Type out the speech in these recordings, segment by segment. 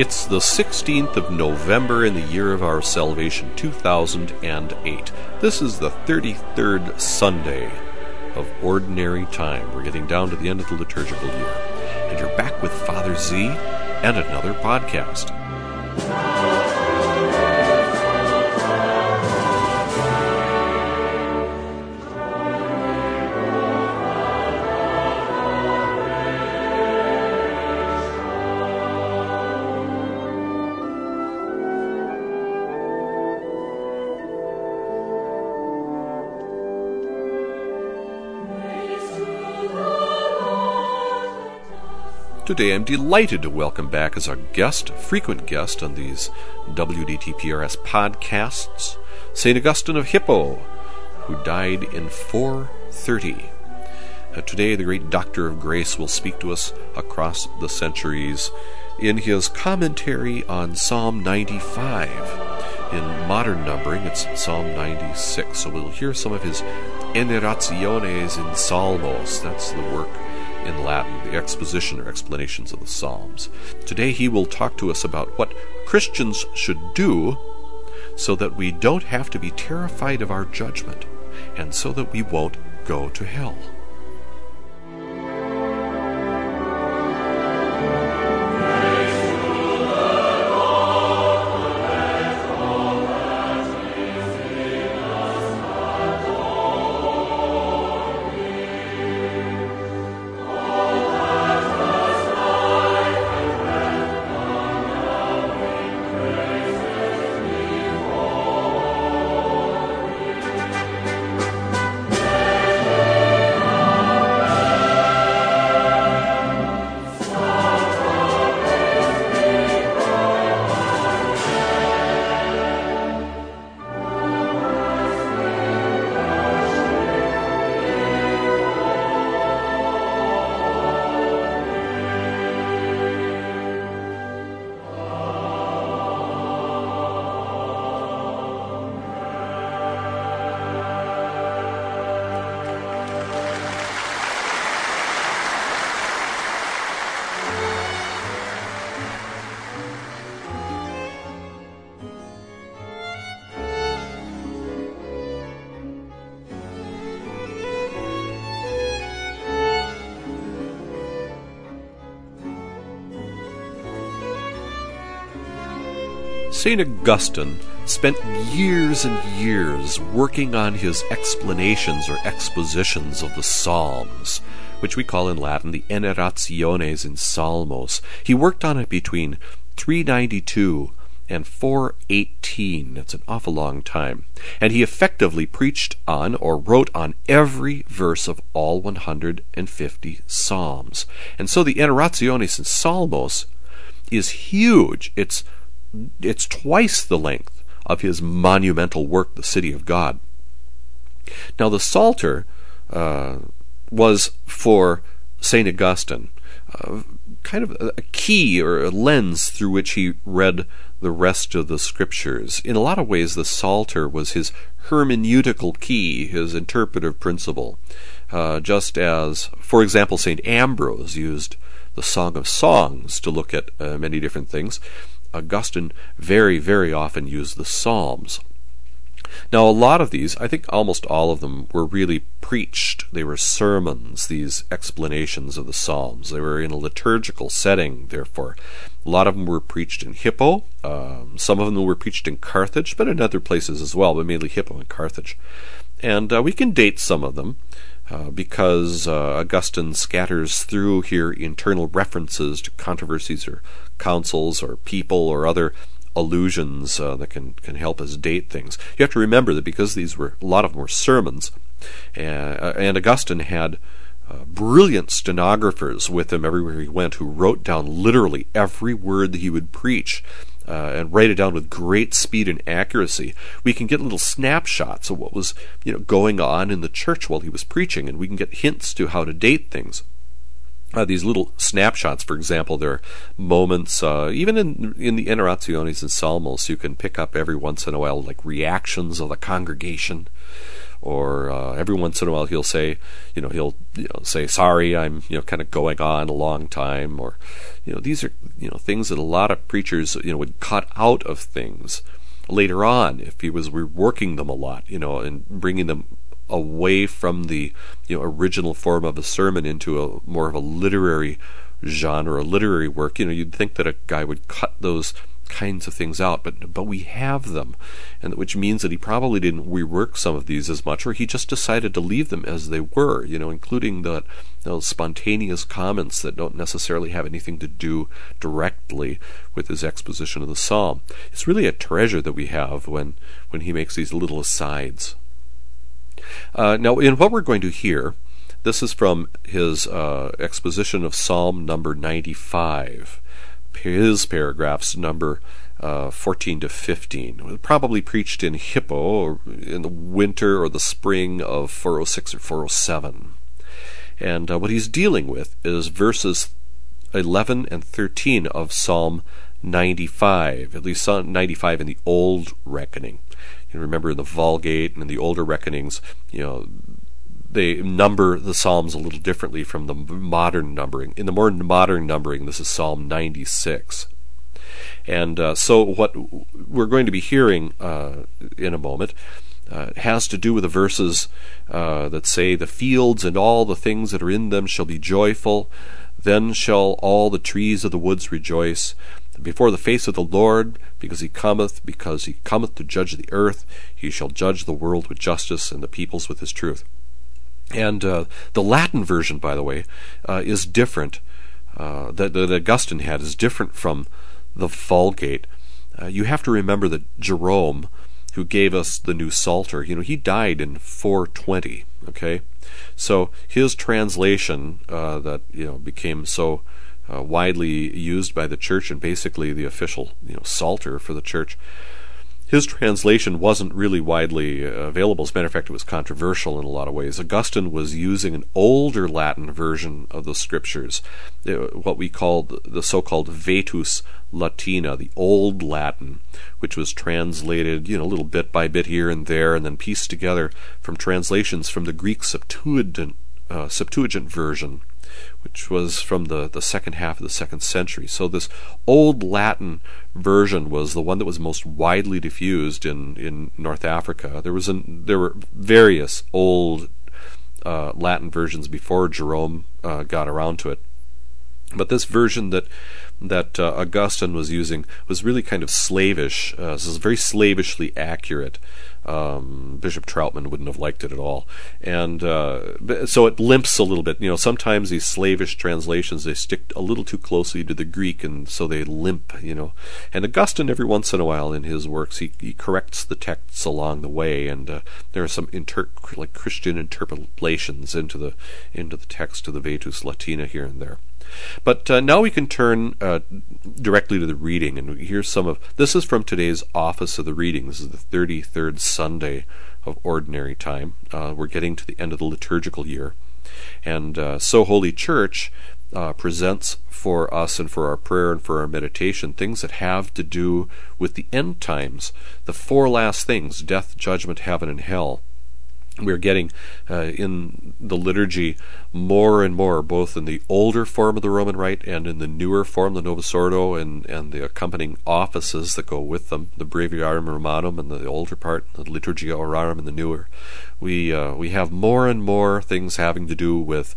It's the 16th of November in the year of our salvation, 2008. This is the 33rd Sunday of Ordinary Time. We're getting down to the end of the liturgical year. And you're back with Father Z and another podcast. Today I'm delighted to welcome back as our guest, frequent guest on these WDTPRS podcasts, St. Augustine of Hippo, who died in 430. Uh, today, the great Doctor of Grace will speak to us across the centuries in his commentary on Psalm 95. In modern numbering, it's Psalm 96. So we'll hear some of his Enarrationes in Psalmos. That's the work in Latin, the exposition or explanations of the Psalms. Today he will talk to us about what Christians should do so that we don't have to be terrified of our judgment and so that we won't go to hell. St. Augustine spent years and years working on his explanations or expositions of the Psalms, which we call in Latin the Enarrationes in Psalmos. He worked on it between 392 and 418. It's an awful long time. And he effectively preached on or wrote on every verse of all 150 Psalms. And so the Enarrationes in Psalmos is huge. It's it's twice the length of his monumental work, The City of God. Now, the Psalter uh, was for St. Augustine uh, kind of a key or a lens through which he read the rest of the scriptures. In a lot of ways, the Psalter was his hermeneutical key, his interpretive principle. Uh, just as, for example, St. Ambrose used the Song of Songs to look at uh, many different things. Augustine very, very often used the Psalms. Now, a lot of these, I think almost all of them, were really preached. They were sermons, these explanations of the Psalms. They were in a liturgical setting, therefore. A lot of them were preached in Hippo. Um, some of them were preached in Carthage, but in other places as well, but mainly Hippo and Carthage. And uh, we can date some of them. Uh, because uh, Augustine scatters through here internal references to controversies or councils or people or other allusions uh, that can, can help us date things. You have to remember that because these were a lot of them were sermons, uh, and Augustine had uh, brilliant stenographers with him everywhere he went who wrote down literally every word that he would preach. Uh, and write it down with great speed and accuracy. We can get little snapshots of what was, you know, going on in the church while he was preaching, and we can get hints to how to date things uh, these little snapshots, for example, there are moments, uh, even in in the Enarrationes and Psalmos, you can pick up every once in a while like reactions of the congregation, or uh, every once in a while he'll say, you know, he'll you know, say, "Sorry, I'm you know kind of going on a long time," or you know, these are you know things that a lot of preachers you know would cut out of things later on if he was reworking them a lot, you know, and bringing them away from the you know original form of a sermon into a more of a literary genre, a literary work. You know, you'd think that a guy would cut those kinds of things out, but but we have them, and which means that he probably didn't rework some of these as much, or he just decided to leave them as they were. You know, including the those spontaneous comments that don't necessarily have anything to do directly with his exposition of the psalm. It's really a treasure that we have when when he makes these little asides. Uh, now, in what we're going to hear, this is from his uh, exposition of Psalm number 95 his paragraphs number uh, 14 to 15. Probably preached in Hippo in the winter or the spring of 406 or 407. And uh, what he's dealing with is verses 11 and 13 of Psalm 95, at least Psalm 95 in the Old Reckoning. You remember in the Vulgate and in the older reckonings, you know, they number the psalms a little differently from the modern numbering. In the more modern numbering, this is Psalm 96. And uh, so, what we're going to be hearing uh, in a moment uh, has to do with the verses uh, that say, The fields and all the things that are in them shall be joyful. Then shall all the trees of the woods rejoice before the face of the Lord, because he cometh, because he cometh to judge the earth. He shall judge the world with justice and the peoples with his truth. And uh, the Latin version, by the way, uh, is different. Uh, that, that Augustine had is different from the Vulgate. Uh, you have to remember that Jerome, who gave us the new Psalter, you know, he died in 420. Okay, so his translation uh, that you know became so uh, widely used by the church and basically the official you know Psalter for the church his translation wasn't really widely uh, available. As a matter of fact, it was controversial in a lot of ways. Augustine was using an older Latin version of the scriptures, uh, what we called the so called Vetus Latina, the Old Latin, which was translated, you know, a little bit by bit here and there, and then pieced together from translations from the Greek Septuagint, uh, Septuagint version which was from the, the second half of the second century. So this old Latin version was the one that was most widely diffused in, in North Africa. There was an, there were various old uh, Latin versions before Jerome uh, got around to it. But this version that that uh, Augustine was using was really kind of slavish. Uh, this is very slavishly accurate. Um, Bishop Trautman wouldn't have liked it at all, and uh, so it limps a little bit. You know, sometimes these slavish translations they stick a little too closely to the Greek, and so they limp. You know, and Augustine every once in a while in his works he, he corrects the texts along the way, and uh, there are some inter- like Christian interpolations into the into the text of the Vetus Latina here and there. But uh, now we can turn uh, directly to the reading, and here's some of this is from today's Office of the Reading. This is the 33rd Sunday of Ordinary Time. Uh, we're getting to the end of the liturgical year, and uh, So Holy Church uh, presents for us and for our prayer and for our meditation things that have to do with the end times, the four last things: death, judgment, heaven, and hell we're getting uh, in the liturgy more and more, both in the older form of the Roman Rite and in the newer form, the Novus Ordo, and, and the accompanying offices that go with them, the Breviarium Romanum and the older part, the Liturgia Horarum and the newer. We uh, we have more and more things having to do with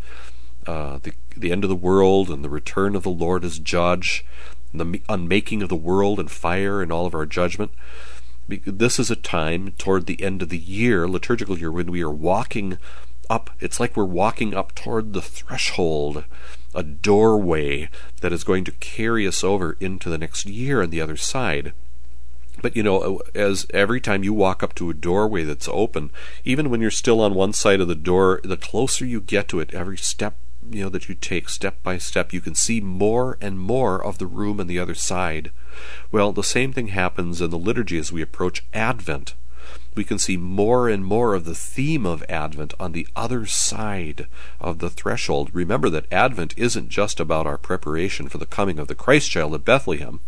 uh, the the end of the world and the return of the Lord as Judge, the unmaking of the world and fire and all of our judgment this is a time toward the end of the year, liturgical year, when we are walking up. It's like we're walking up toward the threshold, a doorway that is going to carry us over into the next year on the other side. But you know, as every time you walk up to a doorway that's open, even when you're still on one side of the door, the closer you get to it, every step you know that you take step by step, you can see more and more of the room on the other side. Well, the same thing happens in the liturgy as we approach Advent. we can see more and more of the theme of Advent on the other side of the threshold. Remember that Advent isn't just about our preparation for the coming of the Christ child at Bethlehem.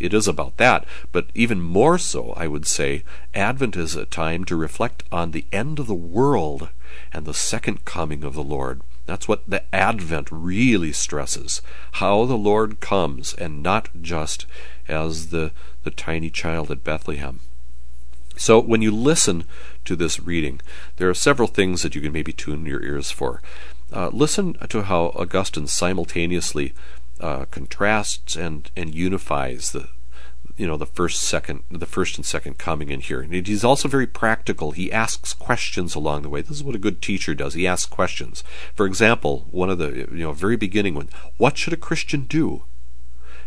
It is about that, but even more so, I would say, Advent is a time to reflect on the end of the world and the second coming of the Lord. That's what the Advent really stresses how the Lord comes, and not just as the, the tiny child at Bethlehem. So when you listen to this reading, there are several things that you can maybe tune your ears for. Uh, listen to how Augustine simultaneously uh, contrasts and, and unifies the you know the first second the first and second coming in here. And he's also very practical. He asks questions along the way. This is what a good teacher does. He asks questions. For example one of the you know very beginning one what should a christian do?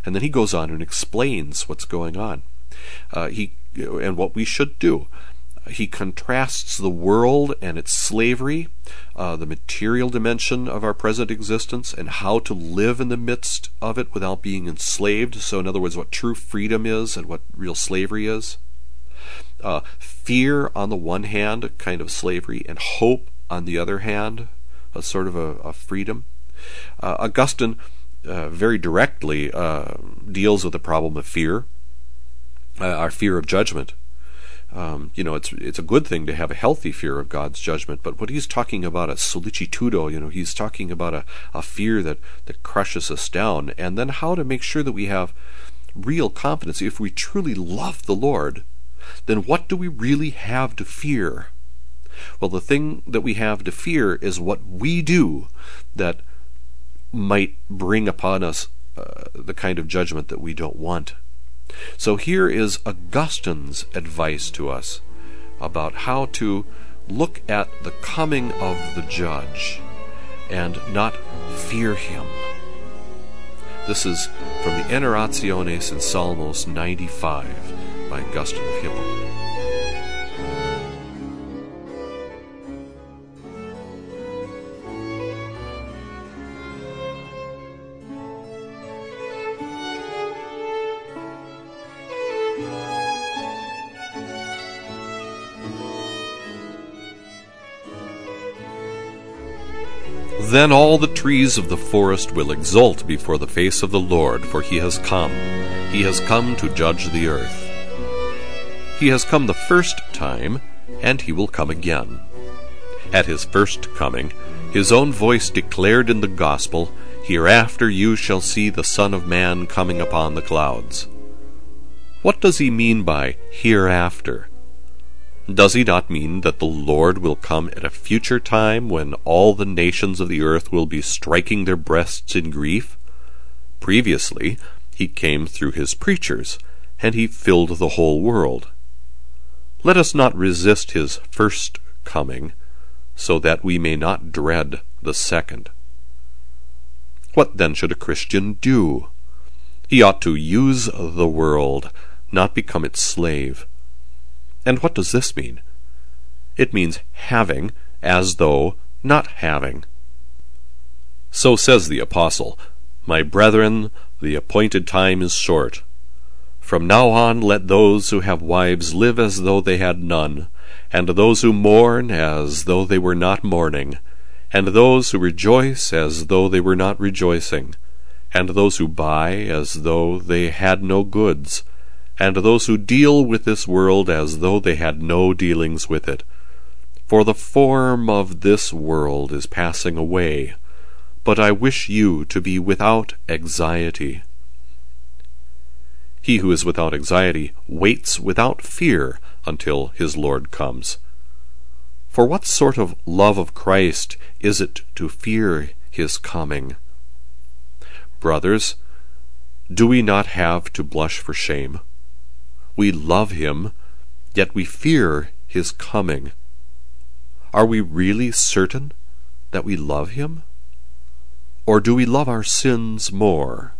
And then he goes on and explains what's going on. Uh, he and what we should do. He contrasts the world and its slavery, uh, the material dimension of our present existence, and how to live in the midst of it without being enslaved. So, in other words, what true freedom is and what real slavery is. Uh, fear on the one hand, a kind of slavery, and hope on the other hand, a sort of a, a freedom. Uh, Augustine uh, very directly uh, deals with the problem of fear uh, our fear of judgment. Um, you know, it's it's a good thing to have a healthy fear of God's judgment, but what he's talking about a solicitudo, you know, he's talking about a, a fear that, that crushes us down, and then how to make sure that we have real confidence. If we truly love the Lord, then what do we really have to fear? Well, the thing that we have to fear is what we do that might bring upon us uh, the kind of judgment that we don't want. So here is Augustine's advice to us about how to look at the coming of the judge and not fear him. This is from the Enarrationes in Psalmos 95 by Augustine of Hippo. Then all the trees of the forest will exult before the face of the Lord, for he has come. He has come to judge the earth. He has come the first time, and he will come again. At his first coming, his own voice declared in the gospel, Hereafter you shall see the Son of Man coming upon the clouds. What does he mean by hereafter? Does he not mean that the Lord will come at a future time when all the nations of the earth will be striking their breasts in grief? Previously, he came through his preachers, and he filled the whole world. Let us not resist his first coming, so that we may not dread the second. What then should a Christian do? He ought to use the world, not become its slave. And what does this mean? It means having as though not having. So says the Apostle, My brethren, the appointed time is short. From now on let those who have wives live as though they had none, and those who mourn as though they were not mourning, and those who rejoice as though they were not rejoicing, and those who buy as though they had no goods, and those who deal with this world as though they had no dealings with it. For the form of this world is passing away, but I wish you to be without anxiety. He who is without anxiety waits without fear until his Lord comes. For what sort of love of Christ is it to fear his coming? Brothers, do we not have to blush for shame? We love him, yet we fear his coming. Are we really certain that we love him? Or do we love our sins more?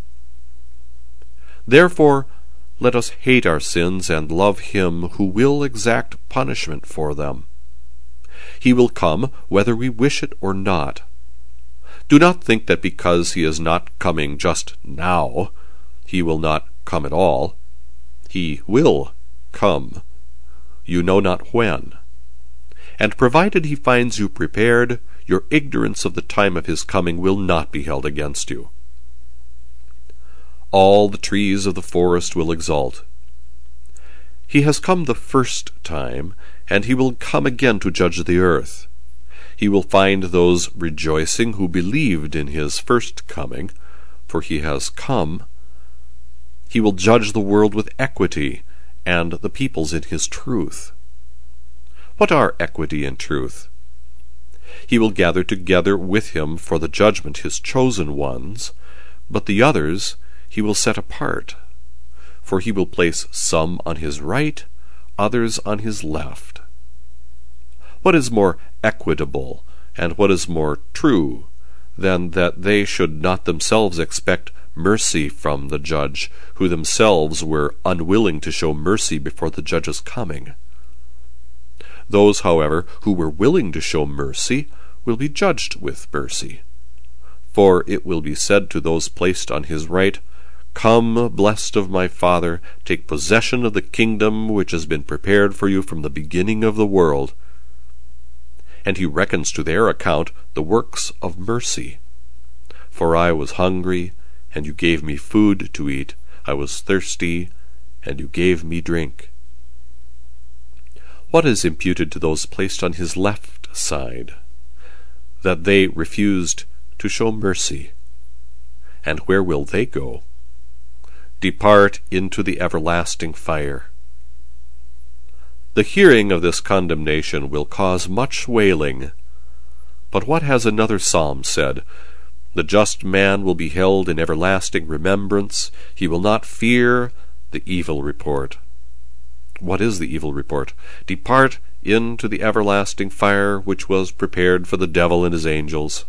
Therefore, let us hate our sins and love him who will exact punishment for them. He will come whether we wish it or not. Do not think that because he is not coming just now, he will not come at all. He will come. you know not when. And provided he finds you prepared, your ignorance of the time of his coming will not be held against you. All the trees of the forest will exult. He has come the first time, and he will come again to judge the earth. He will find those rejoicing who believed in his first coming, for he has come. He will judge the world with equity, and the peoples in his truth. What are equity and truth? He will gather together with him for the judgment his chosen ones, but the others he will set apart. For he will place some on his right, others on his left. What is more equitable, and what is more true, than that they should not themselves expect mercy from the judge, who themselves were unwilling to show mercy before the judge's coming? Those, however, who were willing to show mercy will be judged with mercy. For it will be said to those placed on his right, Come, blessed of my Father, take possession of the kingdom which has been prepared for you from the beginning of the world. And he reckons to their account the works of mercy. For I was hungry, and you gave me food to eat. I was thirsty, and you gave me drink. What is imputed to those placed on his left side? That they refused to show mercy. And where will they go? Depart into the everlasting fire. The hearing of this condemnation will cause much wailing. But what has another psalm said? The just man will be held in everlasting remembrance. He will not fear the evil report. What is the evil report? Depart into the everlasting fire which was prepared for the devil and his angels.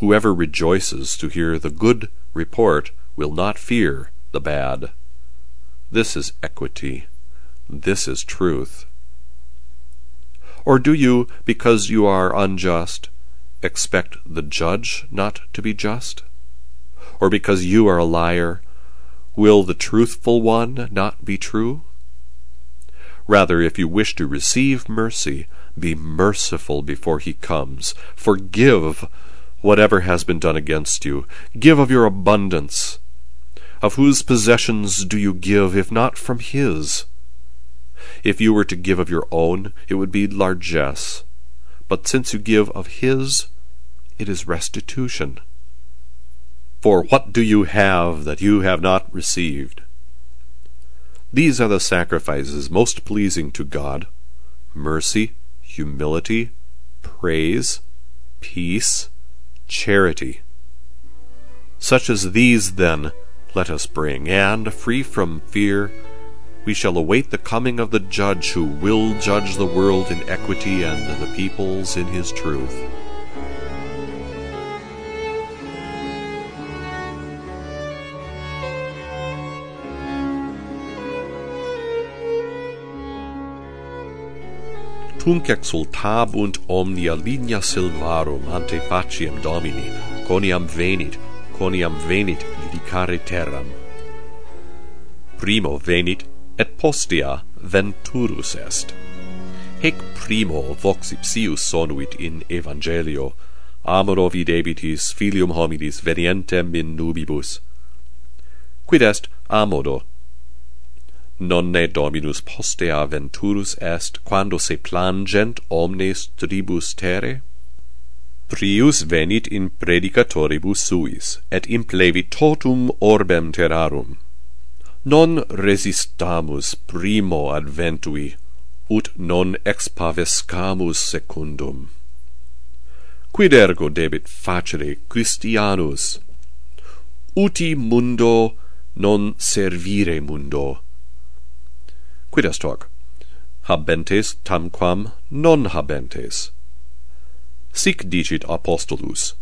Whoever rejoices to hear the good report will not fear the bad. This is equity. This is truth. Or do you, because you are unjust, expect the judge not to be just? Or because you are a liar, Will the truthful one not be true? Rather, if you wish to receive mercy, be merciful before he comes. Forgive whatever has been done against you. Give of your abundance. Of whose possessions do you give, if not from his? If you were to give of your own, it would be largesse. But since you give of his, it is restitution. For what do you have that you have not received? These are the sacrifices most pleasing to God mercy, humility, praise, peace, charity. Such as these, then, let us bring, and, free from fear, we shall await the coming of the Judge who will judge the world in equity and the peoples in his truth. tunc exultabunt omnia linea silvarum ante faciem Domini, coniam venit, coniam venit judicare terram. Primo venit, et postea venturus est. Hec primo vox ipsius sonuit in Evangelio, amoro videbitis filium hominis venientem in nubibus. Quid est amodo non ne dominus postea venturus est quando se plangent omnes tribus terre? Prius venit in predicatoribus suis et implevit totum orbem terrarum. Non resistamus primo adventui ut non expavescamus secundum. Quid ergo debit facere Christianus? Uti mundo non servire mundo quid est hoc? habentes tamquam non habentes. Sic dicit apostolus.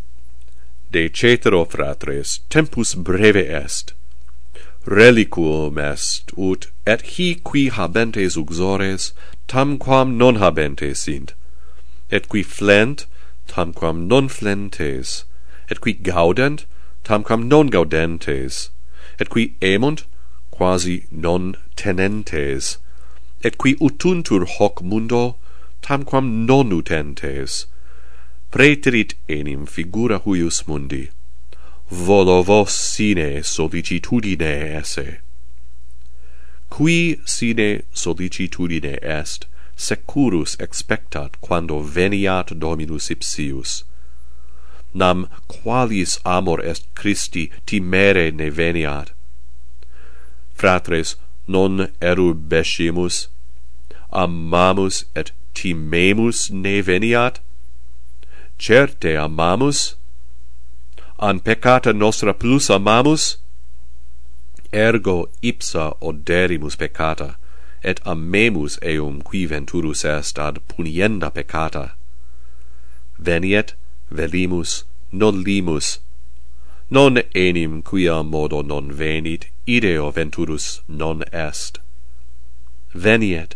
De cetero fratres tempus breve est. Reliquum est ut et hi qui habentes uxores tamquam non habentes sint et qui flent tamquam non flentes. Et qui gaudent tamquam non gaudentes. Et qui emunt quasi non tenentes et qui utuntur hoc mundo tamquam non utentes. Preterit enim figura huius mundi. Volo vos sine solicitudine esse. Qui sine solicitudine est securus expectat quando veniat dominus ipsius? Nam qualis amor est Christi timere ne veniat. Fratres non erubescimus amamus et timemus ne veniat? Certe amamus, an peccata nostra plus amamus, ergo ipsa oderimus peccata, et amemus eum qui venturus est ad punienda peccata. Veniet, velimus, non limus, non enim quia modo non venit, ideo venturus non est. Veniet,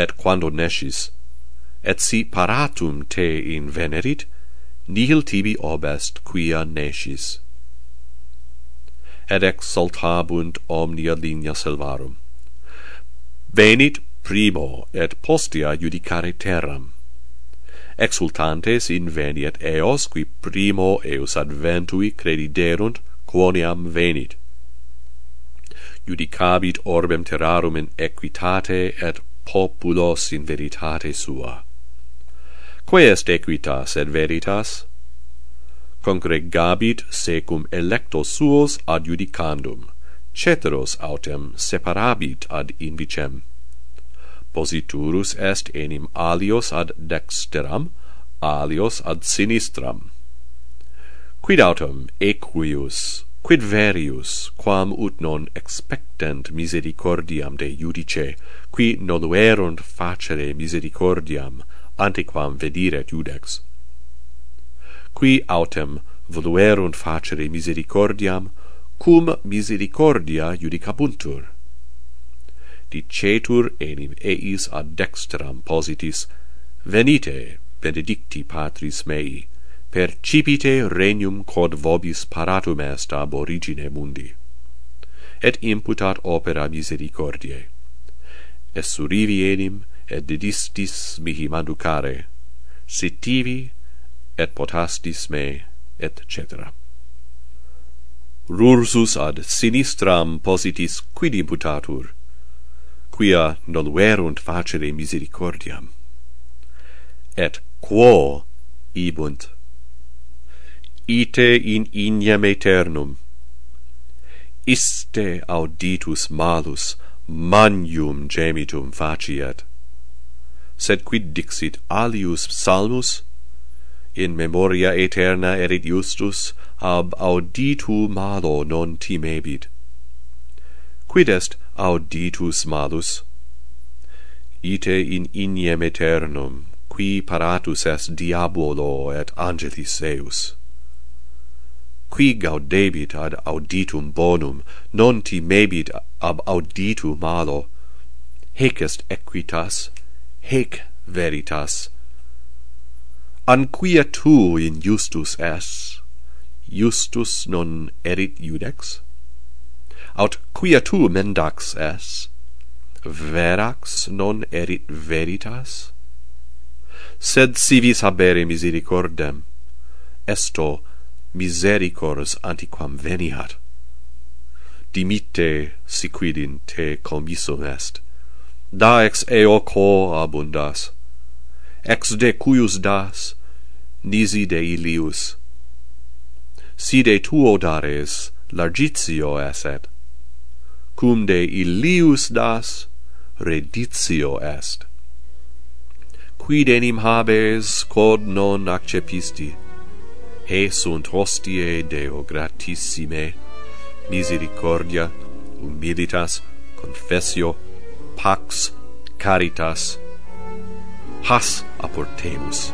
et quando nescis, et si paratum te in venerit, nihil tibi obest quia nescis. Et exultabunt omnia linea selvarum. Venit primo et postia judicare terram. Exultantes inveniet eos qui primo eus adventui crediderunt quoniam venit. Judicabit orbem terrarum in equitate et populos in veritate sua. Quae est equitas et veritas? Congregabit secum electos suos ad judicandum, ceteros autem separabit ad invicem. Positurus est enim alios ad dexteram, alios ad sinistram. Quid autem equius quid verius quam ut non expectant misericordiam de judice qui noluerunt facere misericordiam antequam vediret judex qui autem voluerunt facere misericordiam cum misericordia judicabuntur? Dicetur enim eis ad dextram positis venite benedicti patris mei percipite regnum quod vobis paratum est ab origine mundi et imputat opera misericordiae. Essurivi enim et didistis mihi manducare sitivi et potastis me et cetera. Rursus ad sinistram positis quid imputatur quia noluerunt facere misericordiam. Et quo ibunt ite in ignem aeternum. Iste auditus malus, manium gemitum faciat. Sed quid dixit alius psalmus? In memoria aeterna erit justus, ab auditu malo non timebit. Quid est auditus malus? Ite in ignem aeternum, qui paratus est diabolo et angelis seus qui gaudebit ad auditum bonum non timebit ab auditu malo. Hec est equitas hec veritas. Anquia tu in justus es? Justus non erit judex? Aut quia tu mendax es? Verax non erit veritas? Sed si vis habere misericordem esto misericors antiquam veniat. Dimitte siquidin te commissum est, da ex eoco abundas, ex de cuius das, nisi de ilius. Si de tuo dares, largitio eset, cum de ilius das, reditio est. Quid enim habes, quod non accepisti, he sunt hostie Deo gratissime, misericordia, humilitas, confessio, pax, caritas, has aportemus,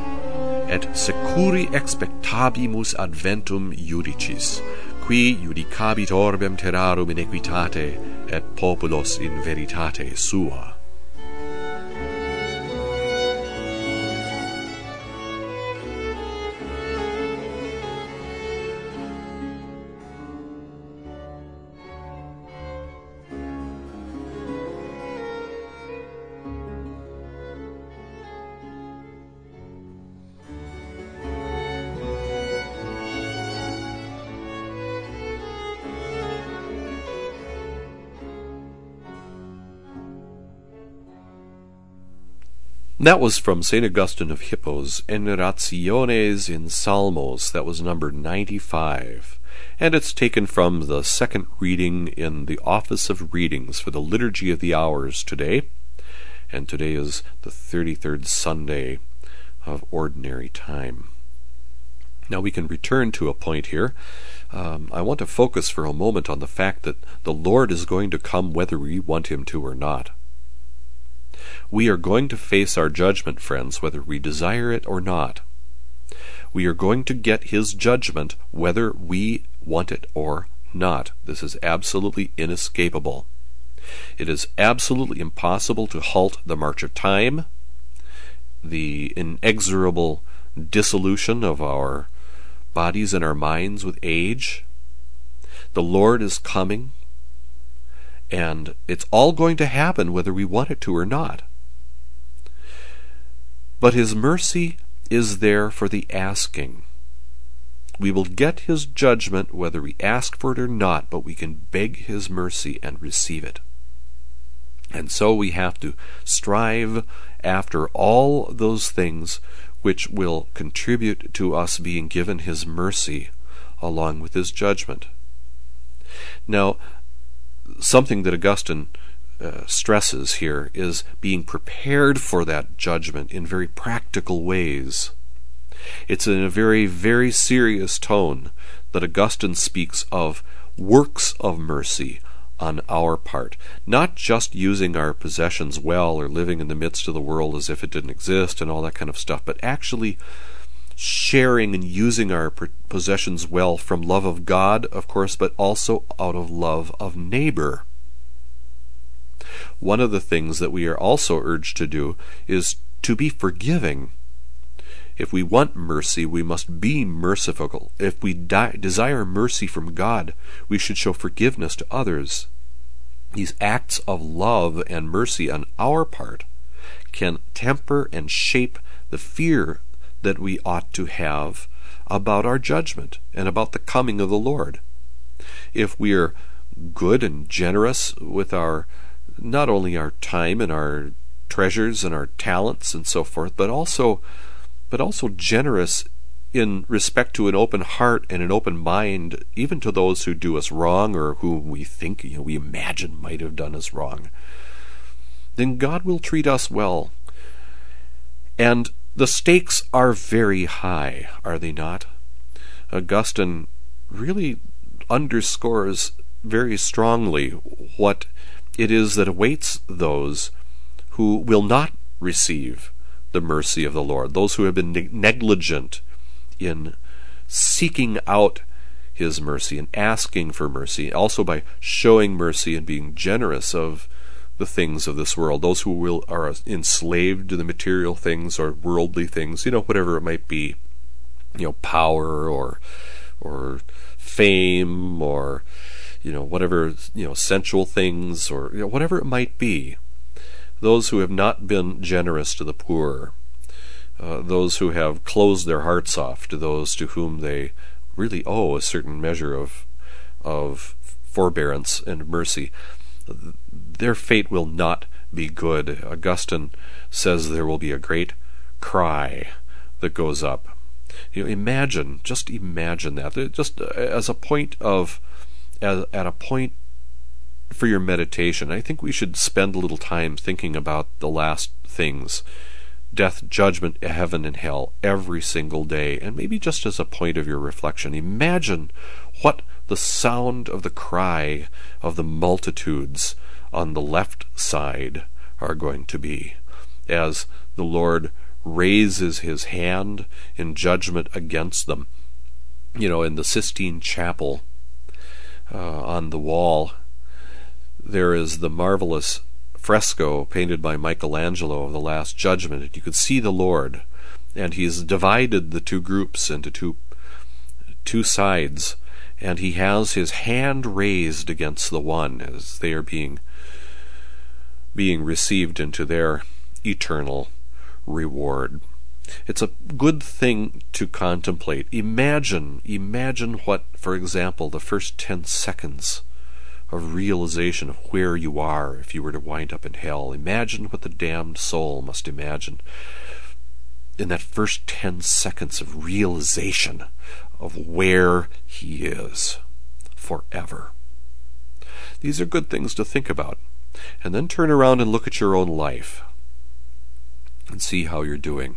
et securi expectabimus adventum judicis, qui judicabit orbem terrarum in equitate, et populos in veritate sua. That was from St. Augustine of Hippo's Enarrationes in Psalmos, that was number 95. And it's taken from the second reading in the Office of Readings for the Liturgy of the Hours today. And today is the 33rd Sunday of Ordinary Time. Now we can return to a point here. Um, I want to focus for a moment on the fact that the Lord is going to come whether we want Him to or not. We are going to face our judgment, friends, whether we desire it or not. We are going to get His judgment whether we want it or not. This is absolutely inescapable. It is absolutely impossible to halt the march of time, the inexorable dissolution of our bodies and our minds with age. The Lord is coming, and it's all going to happen whether we want it to or not. But His mercy is there for the asking. We will get His judgment whether we ask for it or not, but we can beg His mercy and receive it. And so we have to strive after all those things which will contribute to us being given His mercy along with His judgment. Now, something that Augustine uh, stresses here is being prepared for that judgment in very practical ways. It's in a very, very serious tone that Augustine speaks of works of mercy on our part. Not just using our possessions well or living in the midst of the world as if it didn't exist and all that kind of stuff, but actually sharing and using our possessions well from love of God, of course, but also out of love of neighbor. One of the things that we are also urged to do is to be forgiving. If we want mercy, we must be merciful. If we di- desire mercy from God, we should show forgiveness to others. These acts of love and mercy on our part can temper and shape the fear that we ought to have about our judgment and about the coming of the Lord. If we are good and generous with our not only our time and our treasures and our talents and so forth, but also but also generous in respect to an open heart and an open mind, even to those who do us wrong or whom we think, you know, we imagine might have done us wrong, then God will treat us well. And the stakes are very high, are they not? Augustine really underscores very strongly what it is that awaits those who will not receive the mercy of the Lord, those who have been negligent in seeking out His mercy and asking for mercy, also by showing mercy and being generous of the things of this world, those who will are enslaved to the material things or worldly things, you know, whatever it might be, you know, power or or fame or you know whatever you know sensual things or you know, whatever it might be. Those who have not been generous to the poor, uh, those who have closed their hearts off to those to whom they really owe a certain measure of of forbearance and mercy, their fate will not be good. Augustine says there will be a great cry that goes up. You know, imagine, just imagine that, just as a point of, as, at a point for your meditation. I think we should spend a little time thinking about the last things death, judgment, heaven, and hell every single day, and maybe just as a point of your reflection, imagine what the sound of the cry of the multitudes on the left side are going to be as the Lord raises his hand in judgment against them. You know, in the Sistine Chapel uh, on the wall, there is the marvelous fresco painted by Michelangelo of the Last Judgment, and you could see the Lord, and he's divided the two groups into two two sides, and he has his hand raised against the one as they are being being received into their eternal reward. It's a good thing to contemplate. Imagine, imagine what, for example, the first ten seconds of realization of where you are if you were to wind up in hell. Imagine what the damned soul must imagine in that first 10 seconds of realization of where he is forever. These are good things to think about. And then turn around and look at your own life and see how you're doing.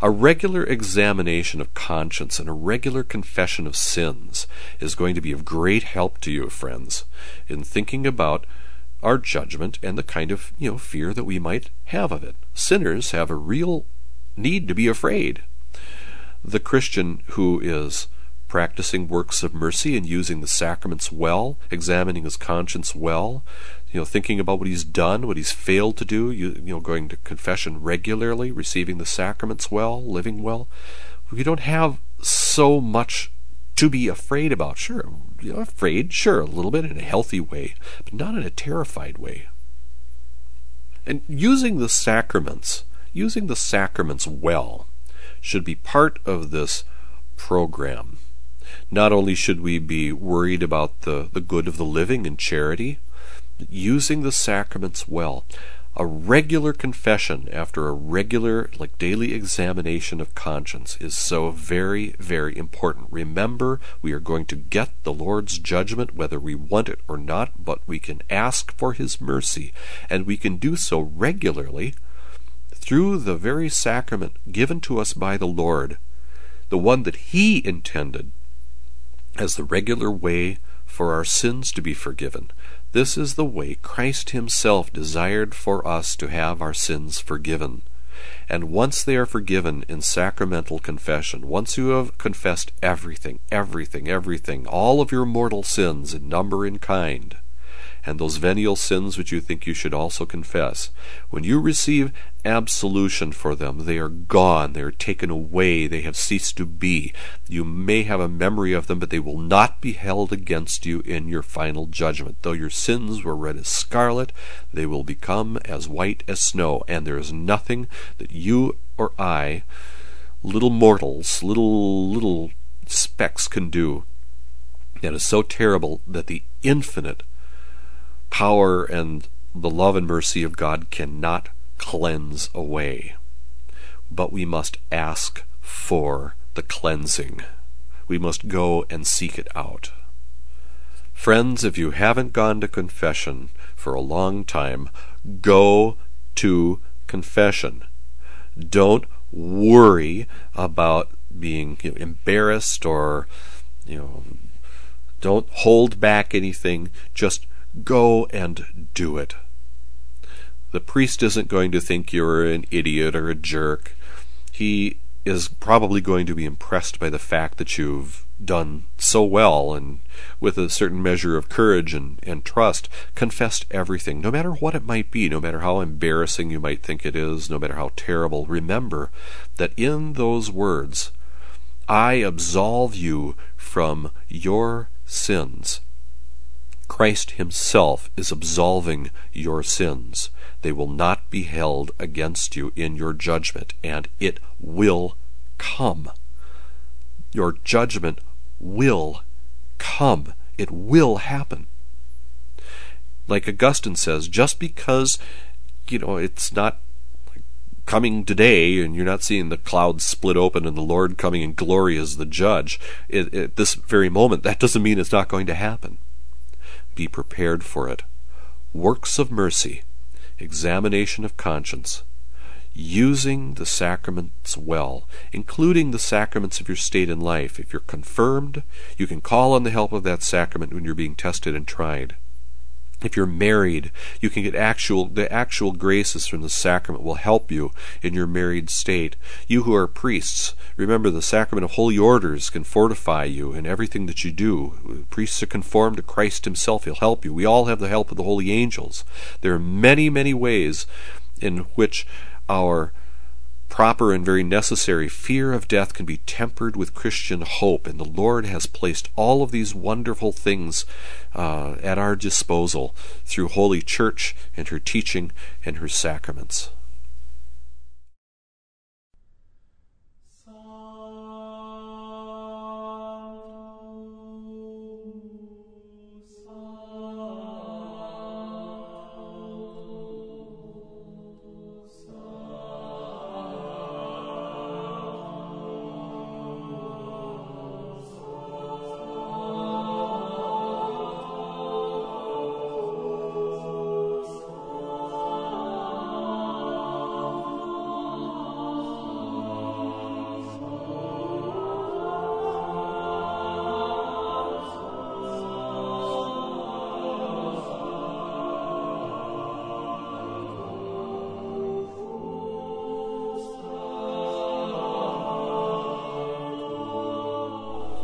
A regular examination of conscience and a regular confession of sins is going to be of great help to you, friends, in thinking about our judgment and the kind of you know fear that we might have of it. Sinners have a real need to be afraid. The Christian who is practicing works of mercy and using the sacraments well, examining his conscience well, you know, thinking about what he's done, what he's failed to do, you, you know, going to confession regularly, receiving the sacraments well, living well. We don't have so much to be afraid about. Sure, you know, afraid, sure, a little bit in a healthy way, but not in a terrified way. And using the sacraments, using the sacraments well, should be part of this program. Not only should we be worried about the, the good of the living and charity, using the sacraments well. A regular confession after a regular, like daily examination of conscience is so very, very important. Remember, we are going to get the Lord's judgment whether we want it or not, but we can ask for His mercy, and we can do so regularly through the very sacrament given to us by the Lord, the one that He intended as the regular way for our sins to be forgiven. This is the way Christ Himself desired for us to have our sins forgiven. And once they are forgiven in sacramental confession, once you have confessed everything, everything, everything, all of your mortal sins in number and kind, and those venial sins which you think you should also confess. When you receive absolution for them, they are gone, they are taken away, they have ceased to be. You may have a memory of them, but they will not be held against you in your final judgment. Though your sins were red as scarlet, they will become as white as snow, and there is nothing that you or I, little mortals, little little specks can do that is so terrible that the infinite power and the love and mercy of God cannot cleanse away. But we must ask for the cleansing. We must go and seek it out. Friends, if you haven't gone to confession for a long time, go to confession. Don't worry about being you know, embarrassed or you know don't hold back anything just Go and do it. The priest isn't going to think you're an idiot or a jerk. He is probably going to be impressed by the fact that you've done so well and with a certain measure of courage and, and trust confessed everything, no matter what it might be, no matter how embarrassing you might think it is, no matter how terrible. Remember that in those words, I absolve you from your sins. Christ Himself is absolving your sins. They will not be held against you in your judgment, and it will come. Your judgment will come. It will happen. Like Augustine says, just because, you know, it's not coming today and you're not seeing the clouds split open and the Lord coming in glory as the judge at this very moment, that doesn't mean it's not going to happen be prepared for it. Works of mercy, examination of conscience, using the sacraments well, including the sacraments of your state in life. If you're confirmed, you can call on the help of that sacrament when you're being tested and tried. If you're married, you can get actual the actual graces from the sacrament will help you in your married state. You who are priests, remember the sacrament of holy orders can fortify you in everything that you do. Priests are conformed to Christ himself, he'll help you. We all have the help of the holy angels. There are many, many ways in which our proper and very necessary fear of death can be tempered with Christian hope, and the Lord has placed all of these wonderful things uh, at our disposal through Holy Church and her teaching and her sacraments.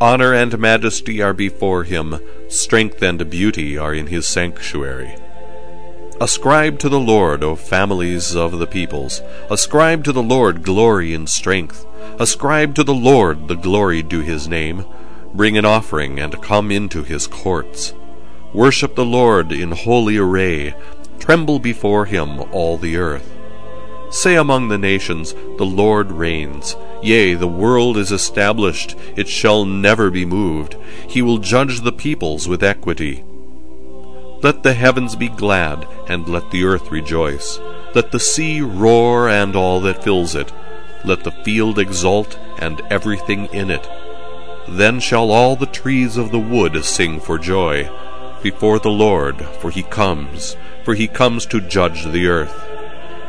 Honor and majesty are before him, strength and beauty are in his sanctuary. Ascribe to the Lord, O families of the peoples. Ascribe to the Lord glory and strength. Ascribe to the Lord the glory due his name. Bring an offering and come into his courts. Worship the Lord in holy array. Tremble before him, all the earth. Say among the nations, The Lord reigns. Yea, the world is established, it shall never be moved. He will judge the peoples with equity. Let the heavens be glad, and let the earth rejoice. Let the sea roar, and all that fills it. Let the field exult, and everything in it. Then shall all the trees of the wood sing for joy before the Lord, for he comes, for he comes to judge the earth.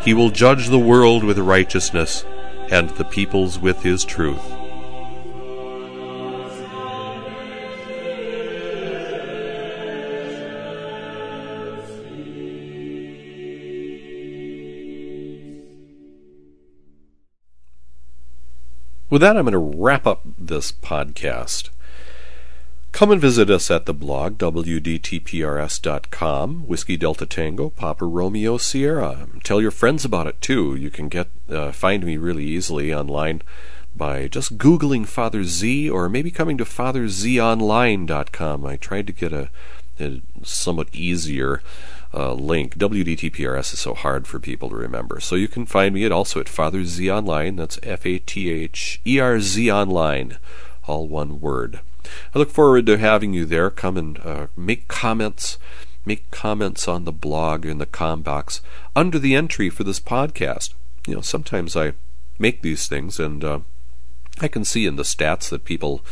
He will judge the world with righteousness, and the peoples with his truth. With that, I'm going to wrap up this podcast. Come and visit us at the blog, wdtprs.com, Whiskey Delta Tango, Papa Romeo Sierra. Tell your friends about it too. You can get uh, find me really easily online by just Googling Father Z or maybe coming to FatherZOnline.com. I tried to get a, a somewhat easier uh, link. WDTPRS is so hard for people to remember. So you can find me at also at Father Z Online. That's F A T H E R Z Online, all one word. I look forward to having you there. Come and uh, make comments. Make comments on the blog in the com box under the entry for this podcast. You know, sometimes I make these things and uh, I can see in the stats that people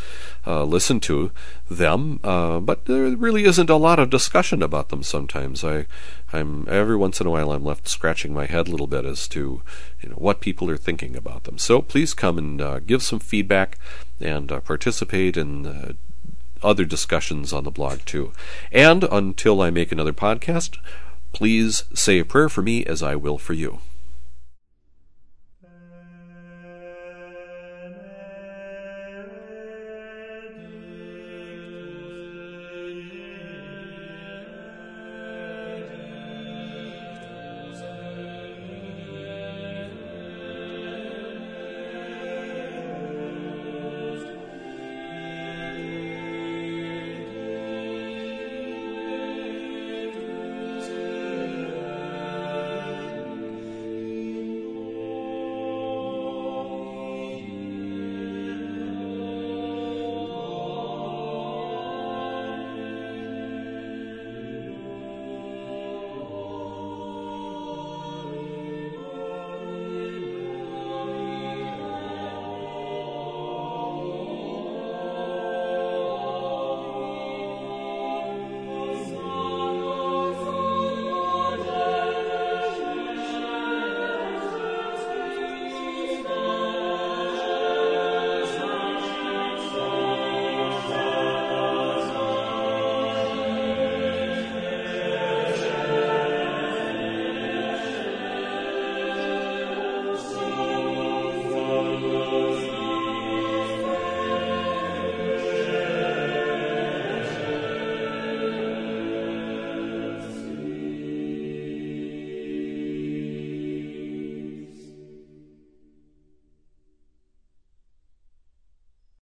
uh, listen to them, uh, but there really isn't a lot of discussion about them. Sometimes I, I'm every once in a while I'm left scratching my head a little bit as to you know what people are thinking about them. So please come and uh, give some feedback and uh, participate in uh, other discussions on the blog too. And until I make another podcast, please say a prayer for me as I will for you.